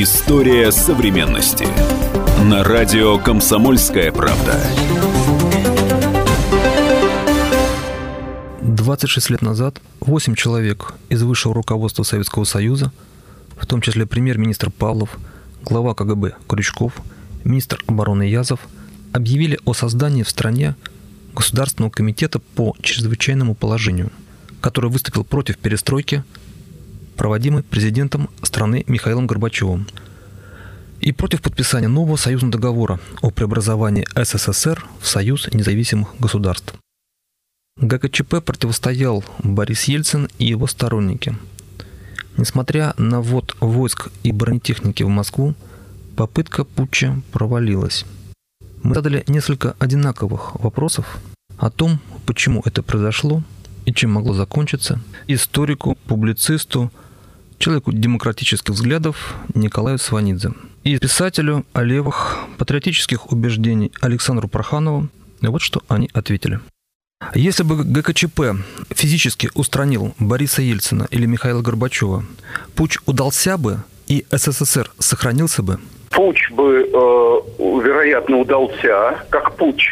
История современности. На радио «Комсомольская правда». 26 лет назад 8 человек из высшего руководства Советского Союза, в том числе премьер-министр Павлов, глава КГБ Крючков, министр обороны Язов, объявили о создании в стране Государственного комитета по чрезвычайному положению, который выступил против перестройки, проводимой президентом страны Михаилом Горбачевым, и против подписания нового союзного договора о преобразовании СССР в Союз независимых государств. ГКЧП противостоял Борис Ельцин и его сторонники. Несмотря на ввод войск и бронетехники в Москву, попытка путча провалилась. Мы задали несколько одинаковых вопросов о том, почему это произошло и чем могло закончиться историку, публицисту, человеку демократических взглядов Николаю Сванидзе и писателю о левых патриотических убеждений Александру Проханову. И вот что они ответили. Если бы ГКЧП физически устранил Бориса Ельцина или Михаила Горбачева, путь удался бы и СССР сохранился бы? Путь бы, э, вероятно, удался, как путь.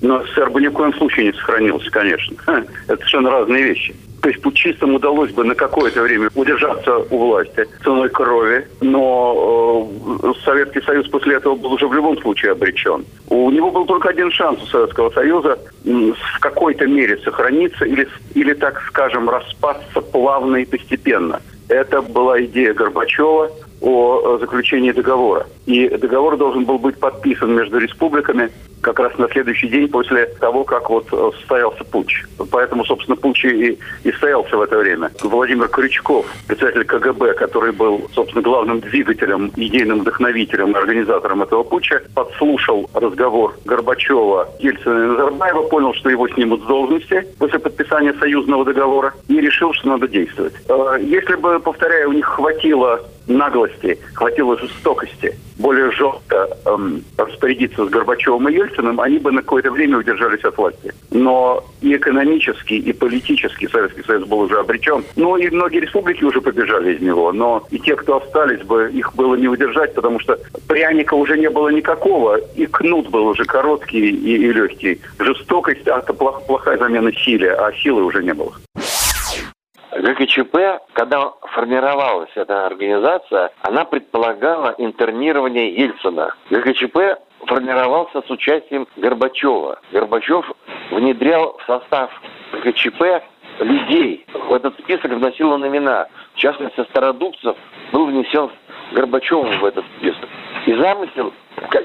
Но СССР бы ни в коем случае не сохранился, конечно. Это совершенно разные вещи. То есть путчистам удалось бы на какое-то время удержаться у власти ценой крови, но э, Советский Союз после этого был уже в любом случае обречен. У него был только один шанс у Советского Союза в какой-то мере сохраниться или, или, так скажем, распасться плавно и постепенно. Это была идея Горбачева о заключении договора. И договор должен был быть подписан между республиками как раз на следующий день после того, как вот э, состоялся путь. Поэтому, собственно, путь и, и состоялся в это время. Владимир Крючков, председатель КГБ, который был, собственно, главным двигателем, идейным вдохновителем, организатором этого путча, подслушал разговор Горбачева, Ельцина и Назарбаева, понял, что его снимут с должности после подписания союзного договора и решил, что надо действовать. Э, если бы, повторяю, у них хватило наглости, хватило жестокости более жестко эм, распорядиться с Горбачевым и Ельциным, они бы на какое-то время удержались от власти. Но и экономически, и политически Советский Союз был уже обречен. Ну и многие республики уже побежали из него. Но и те, кто остались бы, их было не удержать, потому что пряника уже не было никакого, и кнут был уже короткий и, и легкий. Жестокость – это плохая замена силе, а силы уже не было. ГКЧП, когда формировалась эта организация, она предполагала интернирование Ельцина. ГКЧП формировался с участием Горбачева. Горбачев внедрял в состав ГКЧП людей. В этот список вносил он имена. В частности, Стародубцев был внесен Горбачевым в этот список. И замысел,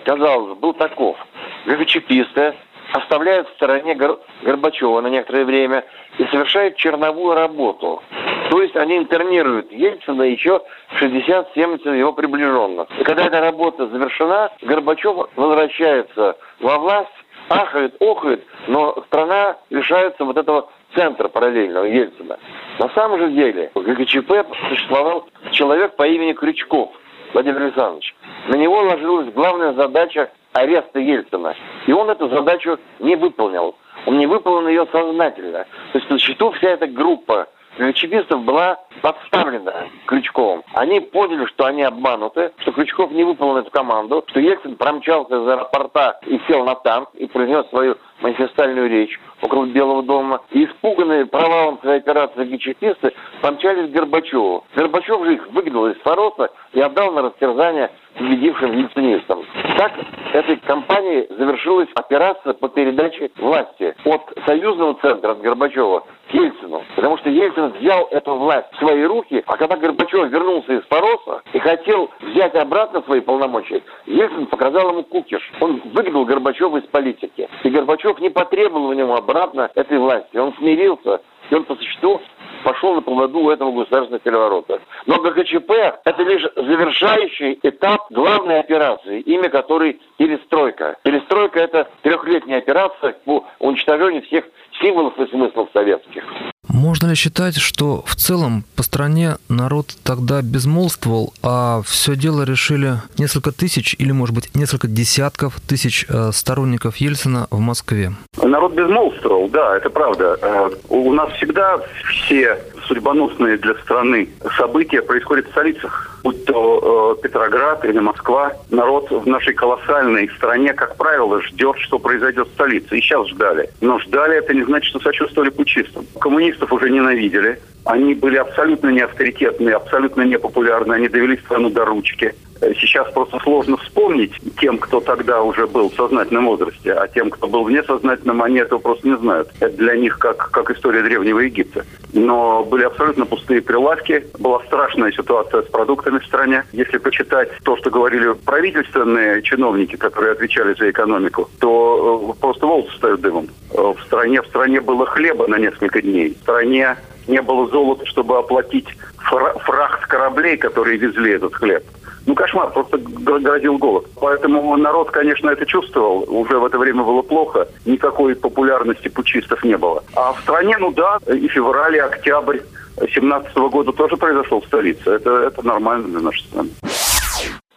казалось бы, был таков. ГКЧПисты оставляют в стороне Гор Горбачева на некоторое время и совершают черновую работу. То есть они интернируют Ельцина еще 60-70 его приближенных. И когда эта работа завершена, Горбачев возвращается во власть, ахает, охает, но страна лишается вот этого центра параллельного Ельцина. На самом же деле в ГКЧП существовал человек по имени Крючков Владимир Александрович. На него ложилась главная задача ареста Ельцина. И он эту задачу не выполнил. Он не выполнил ее сознательно. То есть на счету вся эта группа ключевистов была подставлена Крючковым. Они поняли, что они обмануты, что Крючков не выполнил эту команду, что Ельцин промчался из аэропорта и сел на танк и произнес свою манифестальную речь около Белого дома. И испуганные провалом своей операции гечетисты помчались к Горбачеву. Горбачев же их выгнал из Фороса и отдал на растерзание победившим ельцинистам. Так этой кампании завершилась операция по передаче власти от союзного центра, от Горбачева, к Ельцину. Потому что Ельцин взял эту власть в свои руки, а когда Горбачев вернулся из Фороса и хотел взять обратно свои полномочия, Ельцин показал ему кукиш. Он выгнал Горбачева из политики. И Горбачев не потребовал у него обратно этой власти. Он смирился, и он по существу пошел на поводу этого государственного переворота. Но ГКЧП – это лишь завершающий этап главной операции, имя которой перестройка. Перестройка – это трехлетняя операция по уничтожению всех символов и смыслов советских. Можно ли считать, что в целом по стране народ тогда безмолвствовал, а все дело решили несколько тысяч или, может быть, несколько десятков тысяч э, сторонников Ельцина в Москве? Народ безмолвствовал, да, это правда. Э, у нас всегда все судьбоносные для страны события происходят в столицах, будь то э, Петроград или Москва. Народ в нашей колоссальной стране, как правило, ждет, что произойдет в столице. И сейчас ждали. Но ждали это не значит, что сочувствовали путчистам. Коммунистов уже ненавидели. Они были абсолютно не авторитетные, абсолютно непопулярны. Они довели страну до ручки. Э, сейчас просто сложно вспомнить тем, кто тогда уже был в сознательном возрасте, а тем, кто был в несознательном, они этого просто не знают. Это для них как, как история Древнего Египта. Но были абсолютно пустые прилавки, была страшная ситуация с продуктами в стране. Если почитать то, что говорили правительственные чиновники, которые отвечали за экономику, то э, просто волосы встают дымом. Э, в стране, в стране было хлеба на несколько дней. В стране не было золота, чтобы оплатить фрахт кораблей, которые везли этот хлеб. Ну, кошмар, просто грозил голод. Поэтому народ, конечно, это чувствовал. Уже в это время было плохо. Никакой популярности пучистов не было. А в стране, ну да, и февраль, и октябрь 2017 года тоже произошел в столице. Это, это нормально для нашей страны.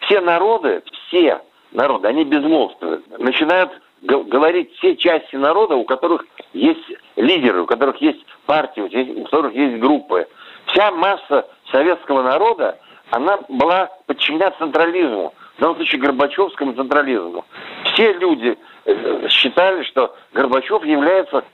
Все народы, все народы, они безмолвствуют. Начинают говорить все части народа, у которых есть лидеры, у которых есть партии, у которых есть группы. Вся масса советского народа она была подчинена централизму, в данном случае Горбачевскому централизму. Все люди э, считали, что Горбачев является,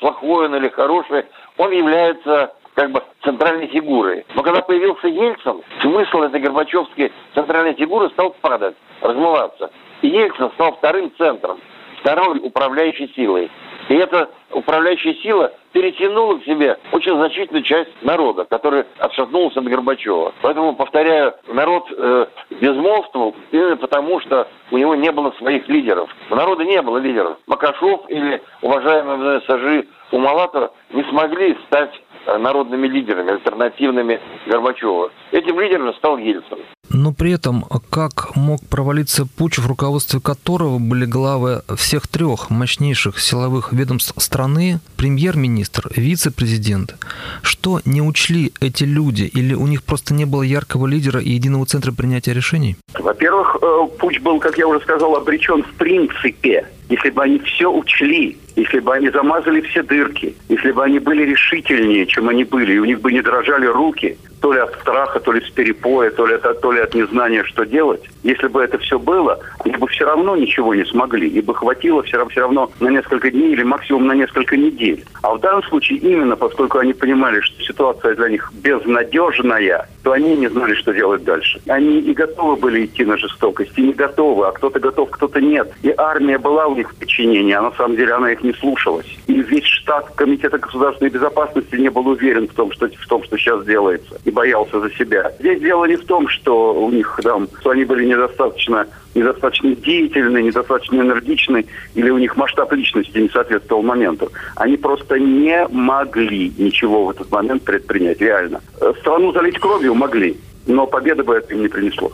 плохой он или хороший, он является как бы центральной фигурой. Но когда появился Ельцин, смысл этой Горбачевской центральной фигуры стал падать, размываться. И Ельцин стал вторым центром, второй управляющей силой. И эта управляющая сила перетянула к себе очень значительную часть народа, который отшатнулся от Горбачева. Поэтому, повторяю, народ э, безмолвствовал именно потому, что у него не было своих лидеров. У народа не было лидеров. Макашов или уважаемый Сажи Умалатова не смогли стать э, народными лидерами, альтернативными Горбачева. Этим лидером стал Ельцин. Но при этом, как мог провалиться путь, в руководстве которого были главы всех трех мощнейших силовых ведомств страны, премьер-министр, вице-президент? Что не учли эти люди? Или у них просто не было яркого лидера и единого центра принятия решений? Во-первых, э, путь был, как я уже сказал, обречен в принципе. Если бы они все учли, если бы они замазали все дырки, если бы они были решительнее, чем они были, и у них бы не дрожали руки, то ли от страха, то ли с перепоя, то ли, от, то ли от незнания, что делать. Если бы это все было, они бы все равно ничего не смогли, и бы хватило все, все равно на несколько дней или максимум на несколько недель. А в данном случае именно поскольку они понимали, что ситуация для них безнадежная, то они не знали, что делать дальше. Они и готовы были идти на жестокость, и не готовы, а кто-то готов, кто-то нет. И армия была у них в подчинении, а на самом деле она их не слушалась. И весь штат Комитета государственной безопасности не был уверен в том, что, в том, что сейчас делается, и боялся за себя. Здесь дело не в том, что у них там, что они были недостаточно недостаточно деятельны, недостаточно энергичны, или у них масштаб личности не соответствовал моменту. Они просто не могли ничего в этот момент предпринять, реально. Э, страну залить кровью могли, но победы бы это им не принесло.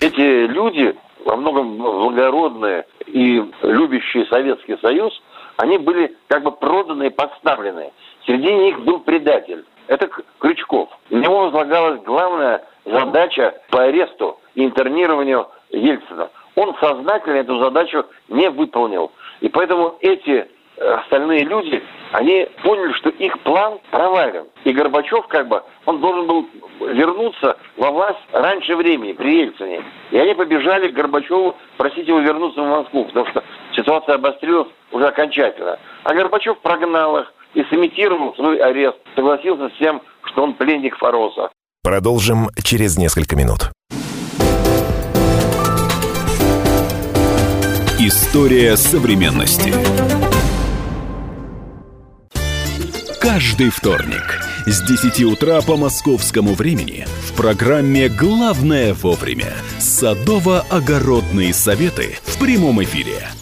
Эти люди, во многом благородные и любящие Советский Союз, они были как бы проданы и подставлены. Среди них был предатель. Это Крючков. У него возлагалась главная задача по аресту и интернированию Ельцина. Он сознательно эту задачу не выполнил. И поэтому эти э, остальные люди, они поняли, что их план провален. И Горбачев как бы, он должен был вернуться во власть раньше времени, при Ельцине. И они побежали к Горбачеву просить его вернуться в Москву, потому что ситуация обострилась уже окончательно. А Горбачев прогнал их и сымитировал свой арест, согласился с тем, что он пленник Фороса. Продолжим через несколько минут. История современности. Каждый вторник с 10 утра по московскому времени в программе «Главное вовремя» садово-огородные советы в прямом эфире –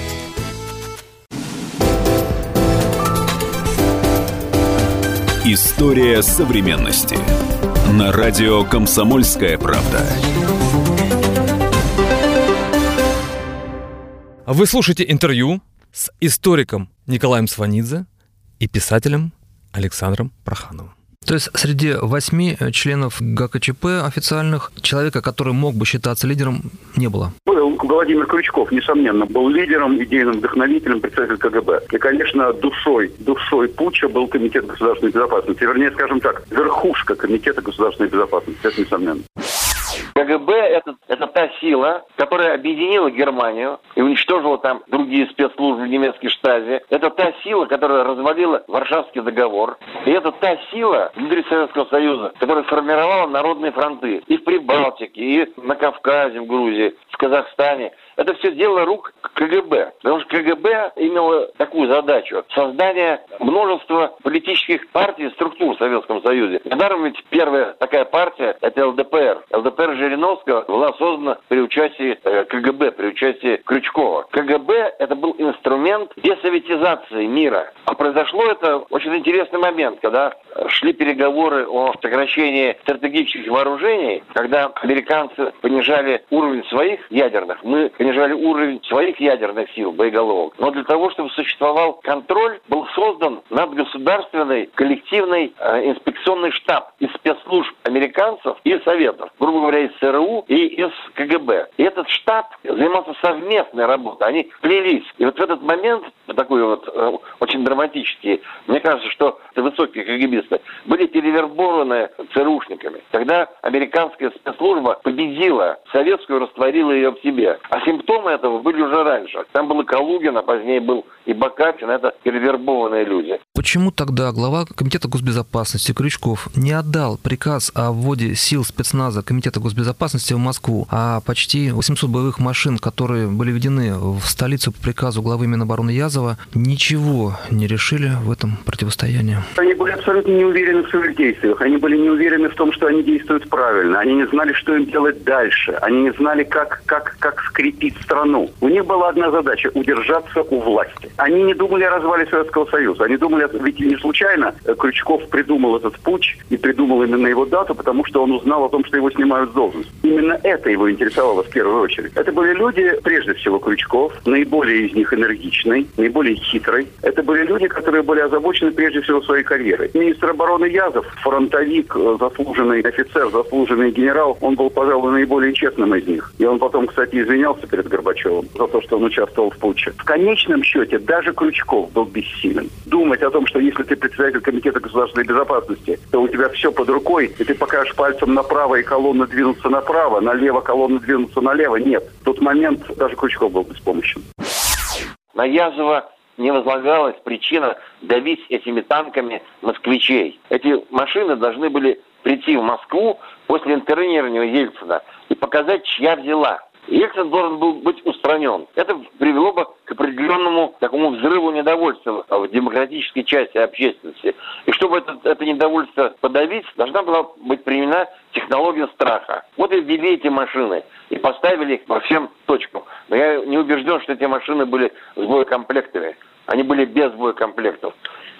История современности. На радио «Комсомольская правда». Вы слушаете интервью с историком Николаем Сванидзе и писателем Александром Прохановым. То есть среди восьми э, членов ГКЧП официальных человека, который мог бы считаться лидером, не было? Был Владимир Крючков, несомненно, был лидером, идейным вдохновителем, представитель КГБ. И, конечно, душой, душой путча был Комитет государственной безопасности. Вернее, скажем так, верхушка Комитета государственной безопасности. Это несомненно. КГБ это, это та сила, которая объединила Германию и уничтожила там другие спецслужбы немецкие штази. Это та сила, которая развалила Варшавский договор. И это та сила внутри Советского Союза, которая сформировала народные фронты и в Прибалтике, и на Кавказе, в Грузии, в Казахстане. Это все дело рук КГБ. Потому что КГБ имело такую задачу – создание множества политических партий и структур в Советском Союзе. Недаром ведь первая такая партия – это ЛДПР. ЛДПР Жириновского была создана при участии э, КГБ, при участии Крючкова. КГБ – это был инструмент десоветизации мира. А произошло это очень интересный момент, когда шли переговоры о сокращении стратегических вооружений, когда американцы понижали уровень своих ядерных, мы понижали уровень своих ядерных сил, боеголовок. Но для того, чтобы существовал контроль, был создан надгосударственный коллективный э, инспекционный штаб из спецслужб американцев и советов, грубо говоря, из ЦРУ и из КГБ. И этот штаб занимался совместной работой, они плелись. И вот в этот момент, такой вот э, очень драматический, мне кажется, что высокие КГБисты были перевербованы ЦРУшниками. Тогда американская спецслужба победила советскую, растворила ее в себе. А симптомы этого были уже раньше. Там был и Калугин, а позднее был и Бакатин. Это перевербованные люди. Почему тогда глава Комитета госбезопасности Крючков не отдал приказ о вводе сил спецназа Комитета госбезопасности в Москву, а почти 800 боевых машин, которые были введены в столицу по приказу главы Минобороны Язова, ничего не решили в этом противостоянии? Они были абсолютно не уверены в своих действиях. Они были не уверены в том, что они действуют правильно. Они не знали, что им делать дальше. Они не знали, как, как, как скрепить страну. У них была одна задача – удержаться у власти. Они не думали о развале Советского Союза. Они думали, ведь не случайно Крючков придумал этот путь и придумал именно его дату, потому что он узнал о том, что его снимают с должности. Именно это его интересовало в первую очередь. Это были люди, прежде всего, Крючков, наиболее из них энергичный, наиболее хитрый. Это были люди, которые были озабочены прежде всего своей карьерой. Министр обороны Язов, фронтовик, э, заслуженный офицер, заслуженный генерал, он был, пожалуй, наиболее честным из них. И он потом, кстати, извинялся перед Горбачевым за то, что он участвовал в путче. В конечном счете даже Крючков был бессилен. Думать о том, что если ты председатель Комитета государственной безопасности, то у тебя все под рукой, и ты покажешь пальцем направо, и колонна двинутся направо, налево колонна двинутся налево. Нет. В тот момент даже Крючков был беспомощен. На Язова не возлагалась причина давить этими танками москвичей. Эти машины должны были прийти в Москву после интернирования Ельцина и показать, чья взяла. Ельцин должен был быть устранен. Это привело бы к определенному такому взрыву недовольства в демократической части общественности. И чтобы это, это недовольство подавить, должна была быть применена технология страха. Вот и ввели эти машины и поставили их по всем точкам. Но я не убежден, что эти машины были с боекомплектами. Они были без боекомплектов.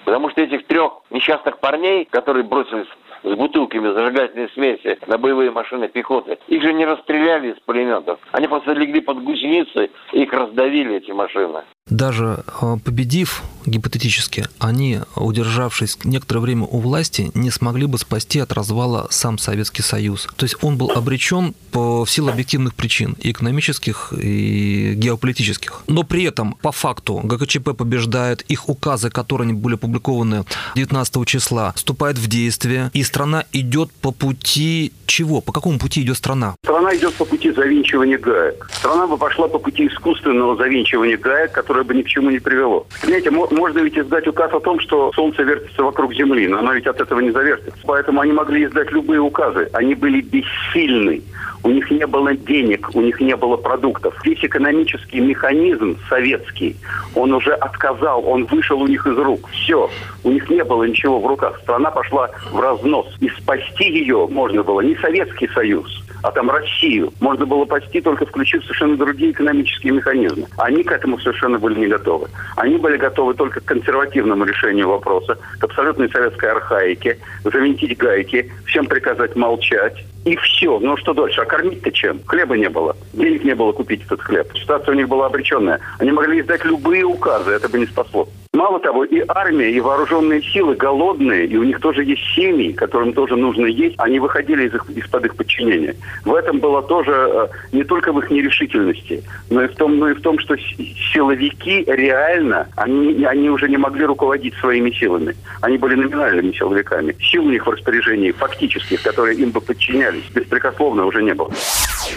Потому что этих трех несчастных парней, которые бросились с бутылками зажигательной смеси на боевые машины пехоты. Их же не расстреляли из пулеметов. Они просто легли под гусеницы и их раздавили, эти машины. Даже э, победив гипотетически, они, удержавшись некоторое время у власти, не смогли бы спасти от развала сам Советский Союз. То есть он был обречен по в силу объективных причин, и экономических, и геополитических. Но при этом, по факту, ГКЧП побеждает, их указы, которые были опубликованы 19 числа, вступают в действие, и страна идет по пути чего? По какому пути идет страна? Страна идет по пути завинчивания гаек. Страна бы пошла по пути искусственного завинчивания гаек, которое бы ни к чему не привело. Понимаете, можно ведь издать указ о том, что Солнце вертится вокруг Земли, но оно ведь от этого не завертится. Поэтому они могли издать любые указы. Они были бессильны. У них не было денег, у них не было продуктов. Весь экономический механизм советский, он уже отказал, он вышел у них из рук. Все. У них не было ничего в руках. Страна пошла в разнос. И спасти ее можно было не Советский Союз, а там Россию, можно было спасти только включив совершенно другие экономические механизмы. Они к этому совершенно были не готовы. Они были готовы только к консервативному решению вопроса, к абсолютной советской архаике, завинтить гайки, всем приказать молчать. И все. Ну что дальше? А кормить-то чем? Хлеба не было. Денег не было купить этот хлеб. Ситуация у них была обреченная. Они могли издать любые указы, это бы не спасло. Мало того, и армия, и вооруженные силы голодные, и у них тоже есть семьи, которым тоже нужно есть, они выходили из их, из-под их подчинения. В этом было тоже э, не только в их нерешительности, но и в том, но и в том что силовики реально, они, они уже не могли руководить своими силами. Они были номинальными силовиками. Сил у них в распоряжении фактических, которые им бы подчинялись, беспрекословно уже не было.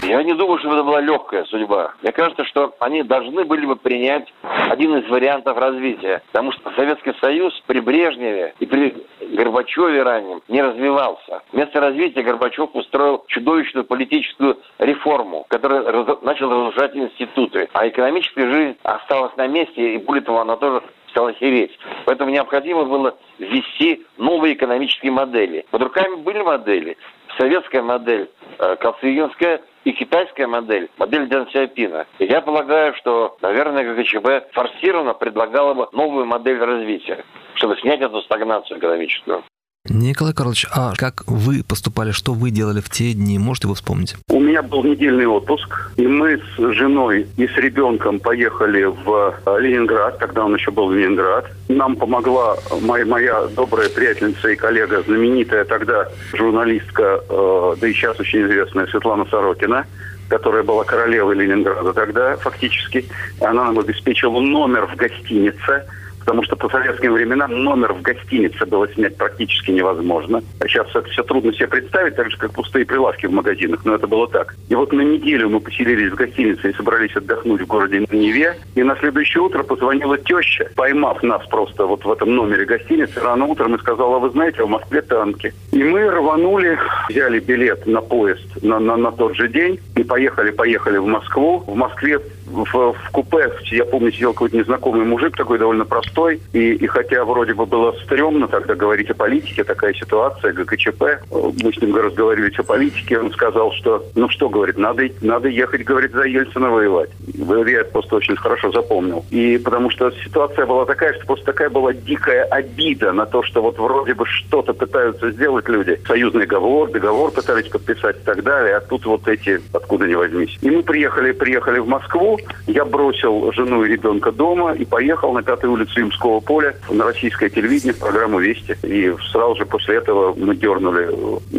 Я не думаю, что это была легкая судьба. Мне кажется, что они должны были бы принять один из вариантов развития. Потому что Советский Союз при Брежневе и при Горбачеве раннем не развивался. Вместо развития Горбачев устроил чудовищную политическую реформу, которая раз... начал разрушать институты. А экономическая жизнь осталась на месте, и более того, она тоже стала хереть. Поэтому необходимо было ввести новые экономические модели. Под руками были модели. Советская модель, э, Косыгинская и китайская модель, модель Дэн Сяопина. И я полагаю, что, наверное, ГКЧП форсированно предлагала бы новую модель развития, чтобы снять эту стагнацию экономическую. Николай Карлович, а как вы поступали, что вы делали в те дни, можете вы вспомнить? У меня был недельный отпуск, и мы с женой и с ребенком поехали в э, Ленинград, тогда он еще был Ленинград. Нам помогла моя, моя добрая приятельница и коллега, знаменитая тогда журналистка, э, да и сейчас очень известная Светлана Сорокина, которая была королевой Ленинграда тогда фактически. Она нам обеспечила номер в гостинице – потому что по советским временам номер в гостинице было снять практически невозможно. А сейчас это все трудно себе представить, так же, как пустые прилавки в магазинах, но это было так. И вот на неделю мы поселились в гостинице и собрались отдохнуть в городе Неве, и на следующее утро позвонила теща, поймав нас просто вот в этом номере гостиницы рано утром и сказала, вы знаете, в Москве танки. И мы рванули, взяли билет на поезд на, на, на тот же день и поехали, поехали в Москву. В Москве в, в купе, я помню, сидел какой-то незнакомый мужик, такой довольно простой, и, и хотя вроде бы было стрёмно тогда говорить о политике, такая ситуация, ГКЧП, мы с ним разговаривали о политике, он сказал, что, ну что, говорит, надо, надо ехать, говорит, за Ельцина воевать. Я просто очень хорошо запомнил. И потому что ситуация была такая, что просто такая была дикая обида на то, что вот вроде бы что-то пытаются сделать люди. Союзный договор, договор пытались подписать и так далее, а тут вот эти, откуда ни возьмись. И мы приехали, приехали в Москву, я бросил жену и ребенка дома и поехал на пятой улицу Имского поля на российское телевидение в программу «Вести». И сразу же после этого мы дернули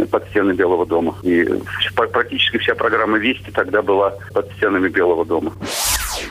под стены Белого дома. И практически вся программа «Вести» тогда была под стенами Белого дома.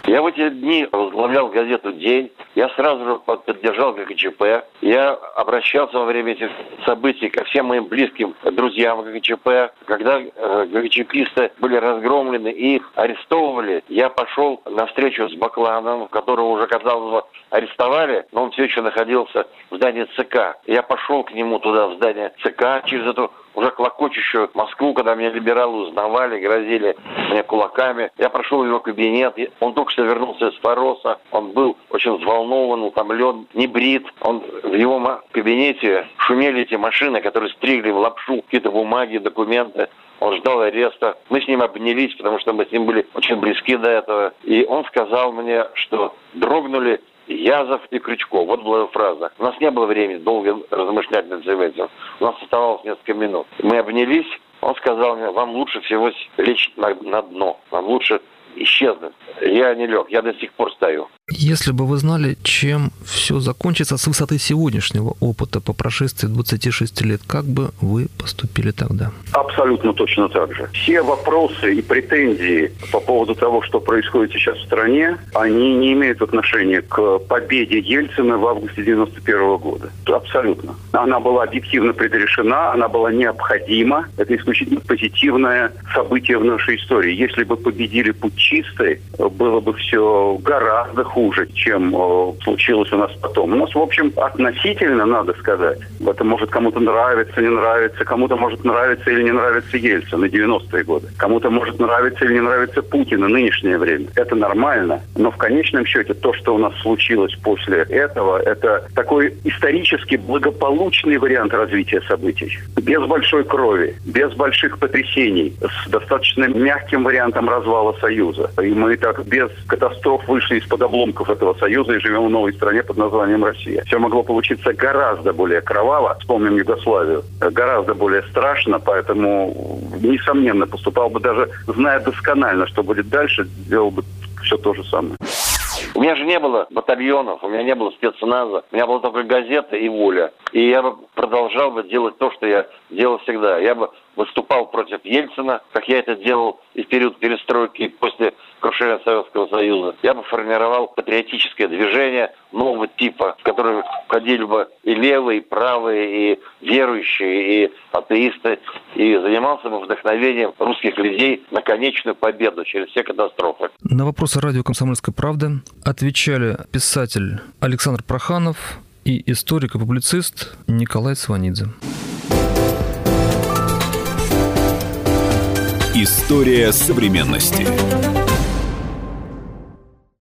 Я в эти дни возглавлял газету «День». Я сразу же поддержал ГКЧП. Я обращался во время этих событий ко всем моим близким друзьям ГКЧП. Когда э, ГКЧПисты были разгромлены и их арестовывали, я пошел на встречу с Бакланом, которого уже, казалось бы, арестовали, но он все еще находился в здании ЦК. Я пошел к нему туда, в здание ЦК, через эту уже клокочущую Москву, когда меня либералы узнавали, грозили мне кулаками. Я прошел в его кабинет, он только что вернулся из Фороса, он был очень взволнован, утомлен, не брит. Он в его кабинете шумели эти машины, которые стригли в лапшу какие-то бумаги, документы. Он ждал ареста. Мы с ним обнялись, потому что мы с ним были очень близки до этого. И он сказал мне, что дрогнули Язов и Крючков. Вот была фраза. У нас не было времени долго размышлять над этим. У нас оставалось несколько минут. Мы обнялись. Он сказал мне, вам лучше всего лечь на, на дно. Вам лучше исчезнуть. Я не лег, я до сих пор стою. Если бы вы знали, чем все закончится с высоты сегодняшнего опыта по прошествии 26 лет, как бы вы поступили тогда? Абсолютно точно так же. Все вопросы и претензии по поводу того, что происходит сейчас в стране, они не имеют отношения к победе Ельцина в августе 91 года. Абсолютно. Она была объективно предрешена, она была необходима. Это исключительно позитивное событие в нашей истории. Если бы победили путчисты, было бы все гораздо хуже, чем э, случилось у нас потом. У нас, в общем, относительно, надо сказать. Это может кому-то нравиться, не нравится, кому-то может нравиться или не нравится Ельцин на 90-е годы. Кому-то может нравиться или не нравится Путин на нынешнее время. Это нормально. Но в конечном счете то, что у нас случилось после этого, это такой исторически благополучный вариант развития событий. Без большой крови, без больших потрясений, с достаточно мягким вариантом развала Союза. И мы так без катастроф вышли из-под обломков этого Союза и живем в новой стране под названием Россия. Все могло получиться гораздо более кроваво, вспомним Югославию, гораздо более страшно, поэтому, несомненно, поступал бы даже, зная досконально, что будет дальше, делал бы все то же самое. У меня же не было батальонов, у меня не было спецназа, у меня была только газета и воля. И я бы продолжал бы делать то, что я делал всегда. Я бы выступал против Ельцина, как я это делал и в период перестройки, после крушения Советского Союза. Я бы формировал патриотическое движение нового типа, в которое входили бы и левые, и правые, и верующие, и атеисты, и занимался бы вдохновением русских людей на конечную победу через все катастрофы. На вопросы радио «Комсомольская правда» отвечали писатель Александр Проханов и историк и публицист Николай Сванидзе. История современности.